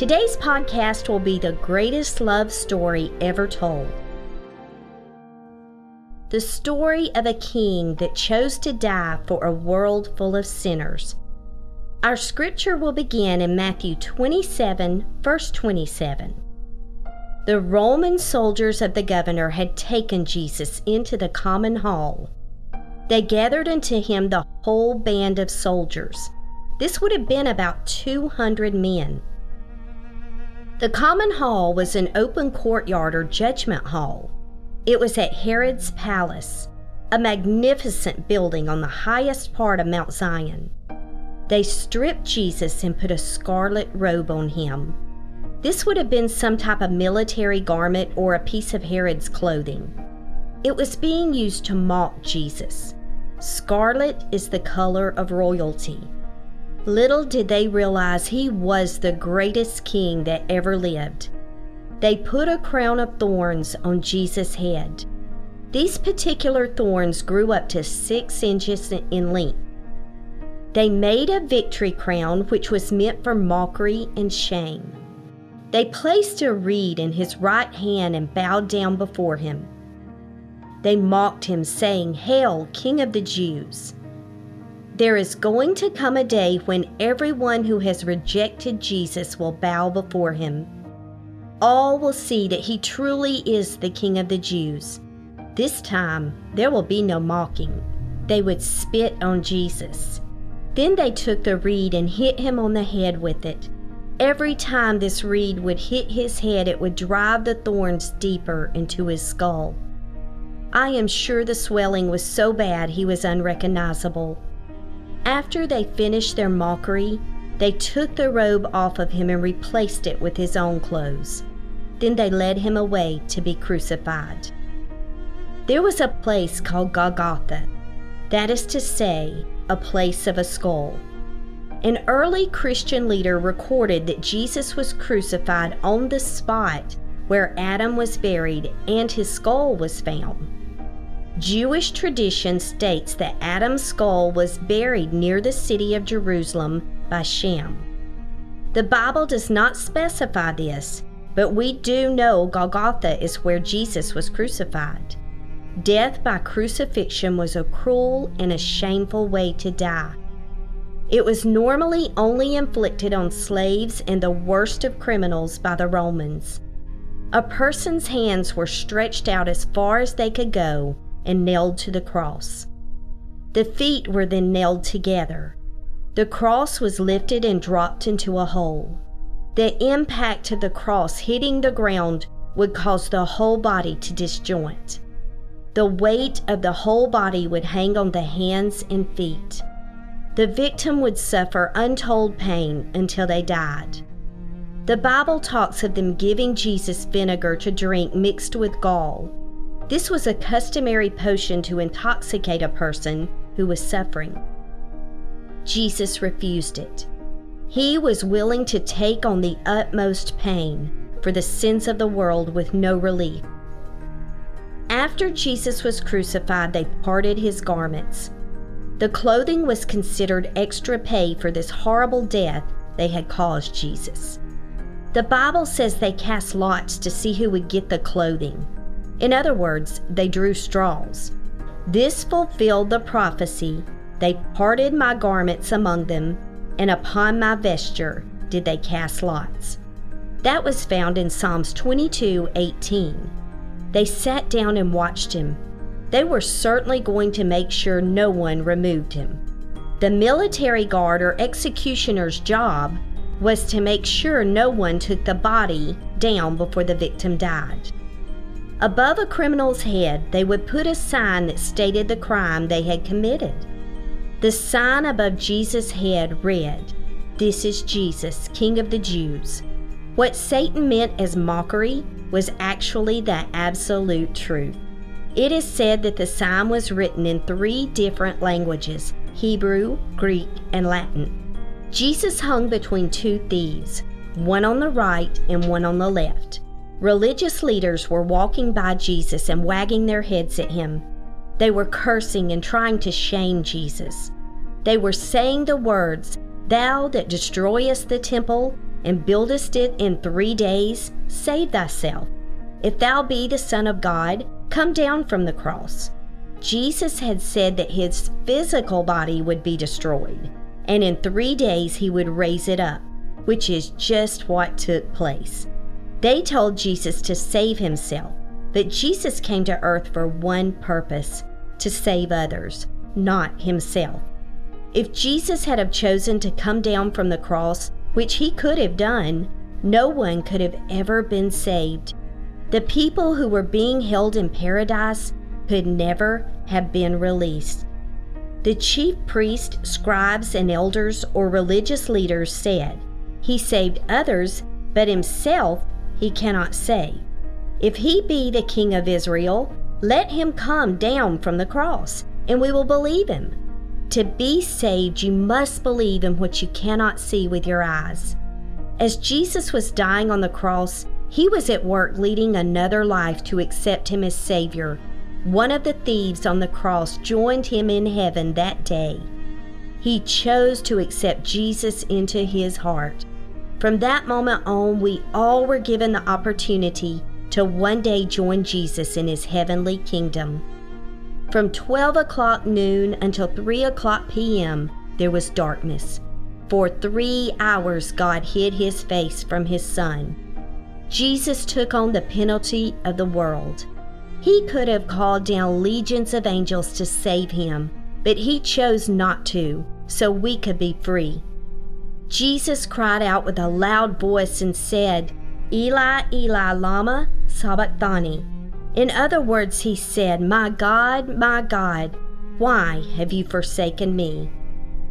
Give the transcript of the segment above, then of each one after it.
Today's podcast will be the greatest love story ever told. The story of a king that chose to die for a world full of sinners. Our scripture will begin in Matthew 27, verse 27. The Roman soldiers of the governor had taken Jesus into the common hall. They gathered unto him the whole band of soldiers. This would have been about 200 men. The common hall was an open courtyard or judgment hall. It was at Herod's palace, a magnificent building on the highest part of Mount Zion. They stripped Jesus and put a scarlet robe on him. This would have been some type of military garment or a piece of Herod's clothing. It was being used to mock Jesus. Scarlet is the color of royalty. Little did they realize he was the greatest king that ever lived. They put a crown of thorns on Jesus' head. These particular thorns grew up to six inches in length. They made a victory crown which was meant for mockery and shame. They placed a reed in his right hand and bowed down before him. They mocked him, saying, Hail, King of the Jews! There is going to come a day when everyone who has rejected Jesus will bow before him. All will see that he truly is the King of the Jews. This time, there will be no mocking. They would spit on Jesus. Then they took the reed and hit him on the head with it. Every time this reed would hit his head, it would drive the thorns deeper into his skull. I am sure the swelling was so bad he was unrecognizable. After they finished their mockery, they took the robe off of him and replaced it with his own clothes. Then they led him away to be crucified. There was a place called Golgotha, that is to say, a place of a skull. An early Christian leader recorded that Jesus was crucified on the spot where Adam was buried and his skull was found. Jewish tradition states that Adam's skull was buried near the city of Jerusalem by Shem. The Bible does not specify this, but we do know Golgotha is where Jesus was crucified. Death by crucifixion was a cruel and a shameful way to die. It was normally only inflicted on slaves and the worst of criminals by the Romans. A person's hands were stretched out as far as they could go and nailed to the cross. The feet were then nailed together. The cross was lifted and dropped into a hole. The impact of the cross hitting the ground would cause the whole body to disjoint. The weight of the whole body would hang on the hands and feet. The victim would suffer untold pain until they died. The Bible talks of them giving Jesus vinegar to drink mixed with gall this was a customary potion to intoxicate a person who was suffering. Jesus refused it. He was willing to take on the utmost pain for the sins of the world with no relief. After Jesus was crucified, they parted his garments. The clothing was considered extra pay for this horrible death they had caused Jesus. The Bible says they cast lots to see who would get the clothing. In other words, they drew straws. This fulfilled the prophecy they parted my garments among them, and upon my vesture did they cast lots. That was found in Psalms 22 18. They sat down and watched him. They were certainly going to make sure no one removed him. The military guard or executioner's job was to make sure no one took the body down before the victim died. Above a criminal's head, they would put a sign that stated the crime they had committed. The sign above Jesus' head read, This is Jesus, King of the Jews. What Satan meant as mockery was actually the absolute truth. It is said that the psalm was written in three different languages Hebrew, Greek, and Latin. Jesus hung between two thieves, one on the right and one on the left. Religious leaders were walking by Jesus and wagging their heads at him. They were cursing and trying to shame Jesus. They were saying the words, Thou that destroyest the temple and buildest it in three days, save thyself. If thou be the Son of God, come down from the cross. Jesus had said that his physical body would be destroyed, and in three days he would raise it up, which is just what took place. They told Jesus to save himself, but Jesus came to earth for one purpose to save others, not himself. If Jesus had have chosen to come down from the cross, which he could have done, no one could have ever been saved. The people who were being held in paradise could never have been released. The chief priests, scribes, and elders or religious leaders said, He saved others, but himself he cannot say, If he be the king of Israel, let him come down from the cross, and we will believe him. To be saved, you must believe in what you cannot see with your eyes. As Jesus was dying on the cross, he was at work leading another life to accept him as Savior. One of the thieves on the cross joined him in heaven that day. He chose to accept Jesus into his heart. From that moment on, we all were given the opportunity to one day join Jesus in his heavenly kingdom. From 12 o'clock noon until 3 o'clock p.m., there was darkness. For three hours, God hid his face from his Son. Jesus took on the penalty of the world. He could have called down legions of angels to save him, but he chose not to, so we could be free. Jesus cried out with a loud voice and said, Eli, Eli, Lama Sabachthani, in other words, he said, My God, my God, why have you forsaken me?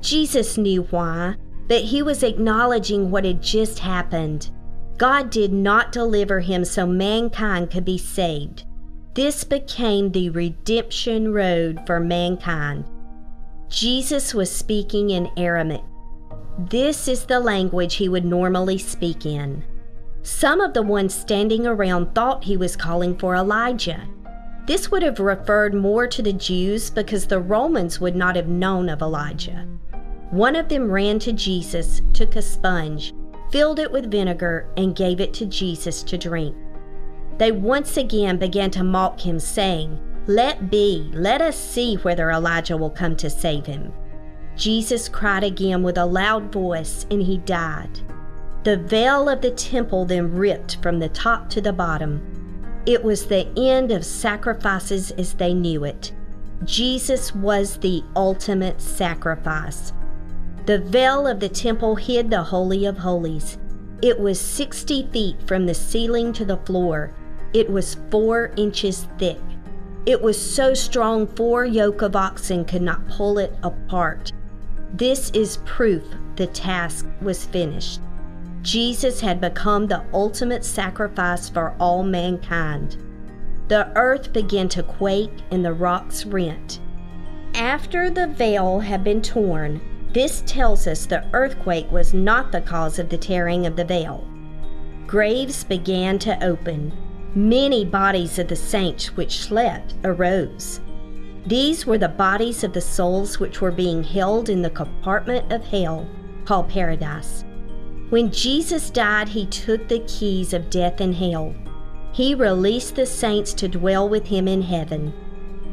Jesus knew why, but he was acknowledging what had just happened. God did not deliver him so mankind could be saved. This became the redemption road for mankind. Jesus was speaking in Aramaic. This is the language he would normally speak in. Some of the ones standing around thought he was calling for Elijah. This would have referred more to the Jews because the Romans would not have known of Elijah. One of them ran to Jesus, took a sponge, filled it with vinegar, and gave it to Jesus to drink. They once again began to mock him, saying, Let be, let us see whether Elijah will come to save him. Jesus cried again with a loud voice, and he died. The veil of the temple then ripped from the top to the bottom. It was the end of sacrifices as they knew it. Jesus was the ultimate sacrifice. The veil of the temple hid the Holy of Holies. It was 60 feet from the ceiling to the floor. It was four inches thick. It was so strong four yoke of oxen could not pull it apart. This is proof the task was finished. Jesus had become the ultimate sacrifice for all mankind. The earth began to quake and the rocks rent. After the veil had been torn, this tells us the earthquake was not the cause of the tearing of the veil. Graves began to open. Many bodies of the saints which slept arose. These were the bodies of the souls which were being held in the compartment of hell called paradise. When Jesus died, he took the keys of death and hell. He released the saints to dwell with him in heaven.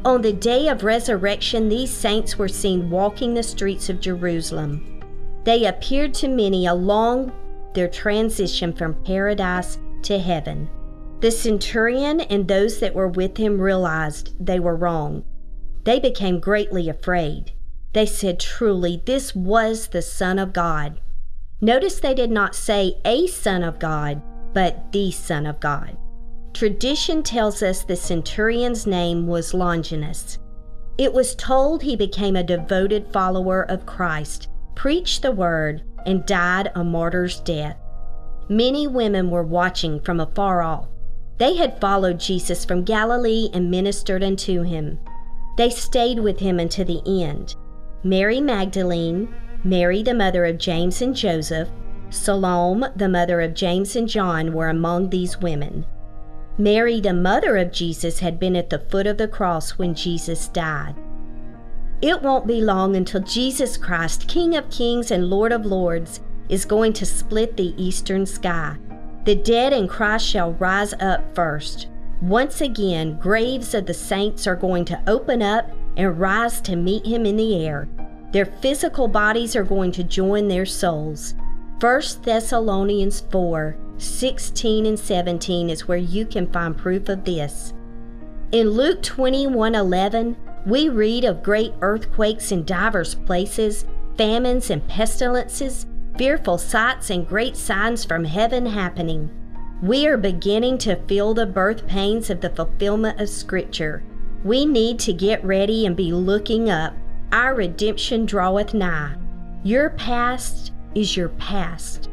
On the day of resurrection, these saints were seen walking the streets of Jerusalem. They appeared to many along their transition from paradise to heaven. The centurion and those that were with him realized they were wrong. They became greatly afraid. They said, Truly, this was the Son of God. Notice they did not say a Son of God, but the Son of God. Tradition tells us the centurion's name was Longinus. It was told he became a devoted follower of Christ, preached the word, and died a martyr's death. Many women were watching from afar off. They had followed Jesus from Galilee and ministered unto him. They stayed with him until the end. Mary Magdalene, Mary the mother of James and Joseph, Salome the mother of James and John were among these women. Mary the mother of Jesus had been at the foot of the cross when Jesus died. It won't be long until Jesus Christ, King of Kings and Lord of Lords, is going to split the eastern sky. The dead in Christ shall rise up first. Once again, graves of the saints are going to open up and rise to meet him in the air. Their physical bodies are going to join their souls. 1 Thessalonians 4 16 and 17 is where you can find proof of this. In Luke 21 11, we read of great earthquakes in divers places, famines and pestilences, fearful sights and great signs from heaven happening. We are beginning to feel the birth pains of the fulfillment of Scripture. We need to get ready and be looking up. Our redemption draweth nigh. Your past is your past.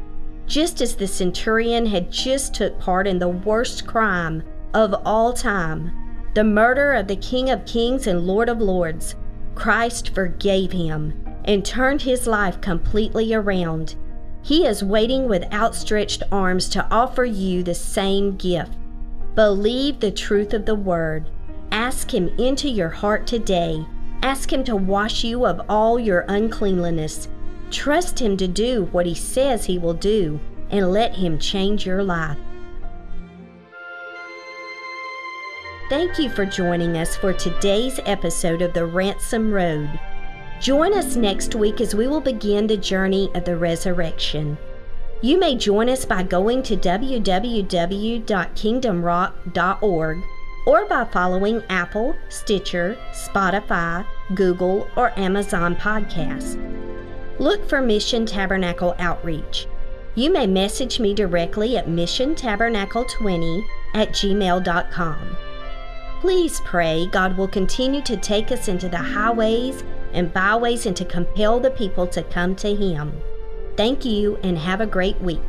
Just as the centurion had just took part in the worst crime of all time, the murder of the King of Kings and Lord of Lords, Christ forgave him and turned his life completely around. He is waiting with outstretched arms to offer you the same gift. Believe the truth of the word. Ask Him into your heart today. Ask Him to wash you of all your uncleanliness. Trust Him to do what He says He will do, and let Him change your life. Thank you for joining us for today's episode of The Ransom Road. Join us next week as we will begin the journey of the resurrection. You may join us by going to www.kingdomrock.org or by following Apple, Stitcher, Spotify, Google, or Amazon Podcasts. Look for Mission Tabernacle Outreach. You may message me directly at missiontabernacle20 at gmail.com. Please pray God will continue to take us into the highways and byways and to compel the people to come to Him. Thank you and have a great week.